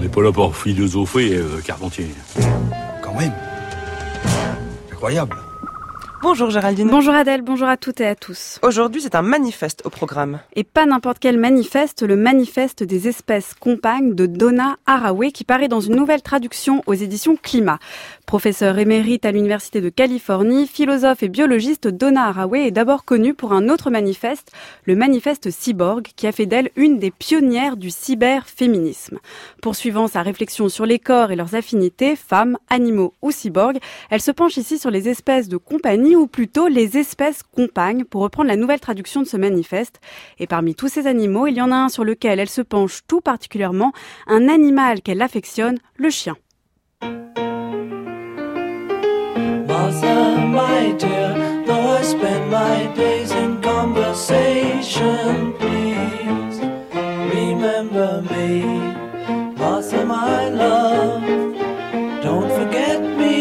On n'est pas là pour philosopher, euh, Carpentier. Quand même. Incroyable. Bonjour Géraldine. Bonjour Adèle, bonjour à toutes et à tous. Aujourd'hui, c'est un manifeste au programme. Et pas n'importe quel manifeste, le manifeste des espèces compagnes de Donna Haraway qui paraît dans une nouvelle traduction aux éditions Climat. Professeur émérite à l'Université de Californie, philosophe et biologiste, Donna Haraway est d'abord connue pour un autre manifeste, le manifeste Cyborg, qui a fait d'elle une des pionnières du cyberféminisme. Poursuivant sa réflexion sur les corps et leurs affinités, femmes, animaux ou cyborgs, elle se penche ici sur les espèces de compagnie ou plutôt les espèces compagnes, pour reprendre la nouvelle traduction de ce manifeste. Et parmi tous ces animaux, il y en a un sur lequel elle se penche tout particulièrement, un animal qu'elle affectionne, le chien. Remember me. Don't forget me.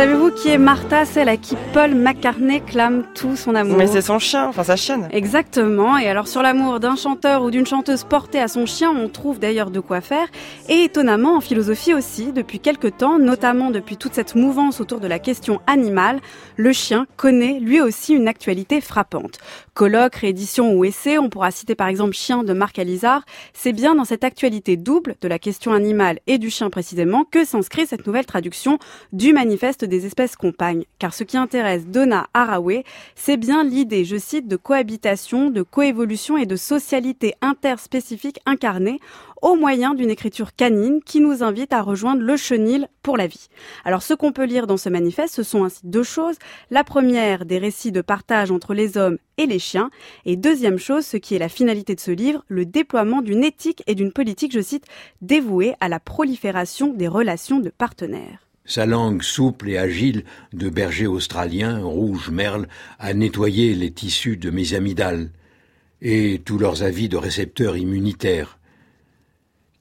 Savez-vous qui est Martha, celle à qui Paul McCartney clame tout son amour Mais c'est son chien, enfin sa chienne. Exactement. Et alors sur l'amour d'un chanteur ou d'une chanteuse portée à son chien, on trouve d'ailleurs de quoi faire. Et étonnamment en philosophie aussi, depuis quelque temps, notamment depuis toute cette mouvance autour de la question animale, le chien connaît lui aussi une actualité frappante. Colloques, rééditions ou essais, on pourra citer par exemple Chien de Marc Alizard. C'est bien dans cette actualité double de la question animale et du chien précisément que s'inscrit cette nouvelle traduction du manifeste des espèces compagnes. Car ce qui intéresse Donna Haraway, c'est bien l'idée, je cite, de cohabitation, de coévolution et de socialité interspécifique incarnée au moyen d'une écriture canine qui nous invite à rejoindre le chenil pour la vie. Alors ce qu'on peut lire dans ce manifeste, ce sont ainsi deux choses. La première, des récits de partage entre les hommes et les chiens. Et deuxième chose, ce qui est la finalité de ce livre, le déploiement d'une éthique et d'une politique, je cite, dévouée à la prolifération des relations de partenaires. Sa langue souple et agile de berger australien, rouge merle, a nettoyé les tissus de mes amygdales et tous leurs avis de récepteurs immunitaires.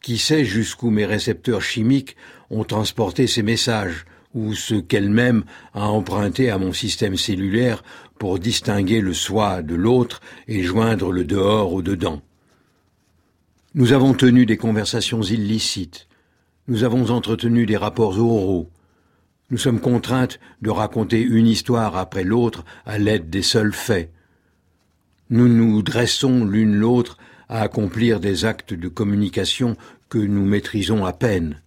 Qui sait jusqu'où mes récepteurs chimiques ont transporté ces messages, ou ce qu'elle-même a emprunté à mon système cellulaire pour distinguer le soi de l'autre et joindre le dehors au dedans. Nous avons tenu des conversations illicites, nous avons entretenu des rapports oraux, nous sommes contraintes de raconter une histoire après l'autre à l'aide des seuls faits. Nous nous dressons l'une l'autre à accomplir des actes de communication que nous maîtrisons à peine.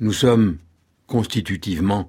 Nous sommes constitutivement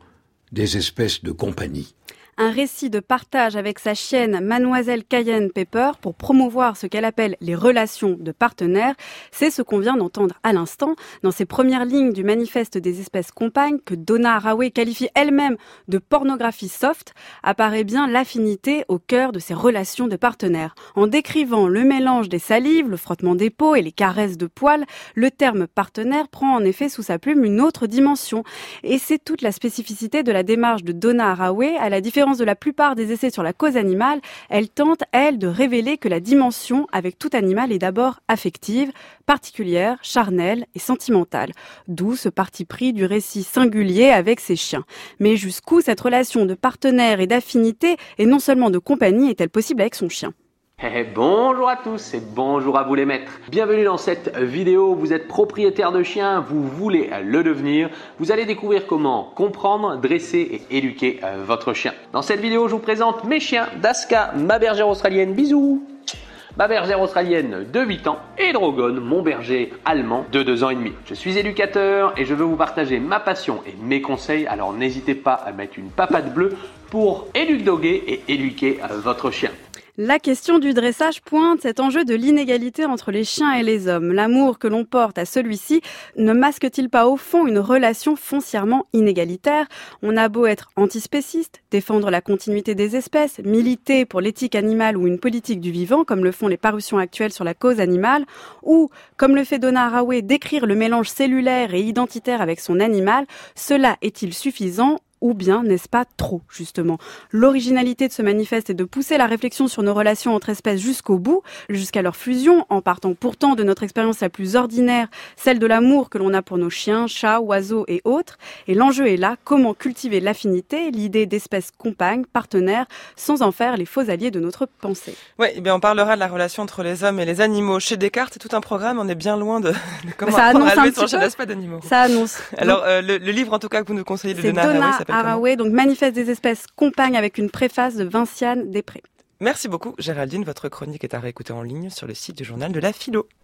des espèces de compagnie un récit de partage avec sa chienne Mademoiselle Cayenne Pepper pour promouvoir ce qu'elle appelle les relations de partenaires. C'est ce qu'on vient d'entendre à l'instant dans ces premières lignes du manifeste des espèces compagnes que Donna Haraway qualifie elle-même de pornographie soft, apparaît bien l'affinité au cœur de ces relations de partenaires. En décrivant le mélange des salives, le frottement des peaux et les caresses de poils, le terme partenaire prend en effet sous sa plume une autre dimension. Et c'est toute la spécificité de la démarche de Donna Haraway à la différence de la plupart des essais sur la cause animale, elle tente, elle, de révéler que la dimension avec tout animal est d'abord affective, particulière, charnelle et sentimentale. D'où ce parti pris du récit singulier avec ses chiens. Mais jusqu'où cette relation de partenaire et d'affinité et non seulement de compagnie est-elle possible avec son chien? Eh, bonjour à tous et bonjour à vous les maîtres. Bienvenue dans cette vidéo. Vous êtes propriétaire de chien, vous voulez le devenir. Vous allez découvrir comment comprendre, dresser et éduquer euh, votre chien. Dans cette vidéo, je vous présente mes chiens Daska, ma bergère australienne. Bisous Ma bergère australienne de 8 ans et Drogon, mon berger allemand de 2 ans et demi. Je suis éducateur et je veux vous partager ma passion et mes conseils, alors n'hésitez pas à mettre une papade bleue pour éduquer et éduquer euh, votre chien. La question du dressage pointe cet enjeu de l'inégalité entre les chiens et les hommes. L'amour que l'on porte à celui-ci ne masque-t-il pas au fond une relation foncièrement inégalitaire? On a beau être antispéciste, défendre la continuité des espèces, militer pour l'éthique animale ou une politique du vivant, comme le font les parutions actuelles sur la cause animale, ou, comme le fait Donna Haraway, décrire le mélange cellulaire et identitaire avec son animal, cela est-il suffisant? Ou bien n'est-ce pas trop, justement? L'originalité de ce manifeste est de pousser la réflexion sur nos relations entre espèces jusqu'au bout, jusqu'à leur fusion, en partant pourtant de notre expérience la plus ordinaire, celle de l'amour que l'on a pour nos chiens, chats, oiseaux et autres. Et l'enjeu est là, comment cultiver l'affinité, l'idée d'espèces compagnes, partenaires, sans en faire les faux alliés de notre pensée. Oui, eh bien on parlera de la relation entre les hommes et les animaux. Chez Descartes, c'est tout un programme, on est bien loin de, de comment ça annonce à un petit peu. d'animaux. Ça annonce. Alors, euh, le, le livre en tout cas que vous nous conseillez de Donna Donna Haraway s'appelle Haraway, donc Manifeste des espèces compagnes avec une préface de Vinciane Després. Merci beaucoup Géraldine, votre chronique est à réécouter en ligne sur le site du journal de la philo.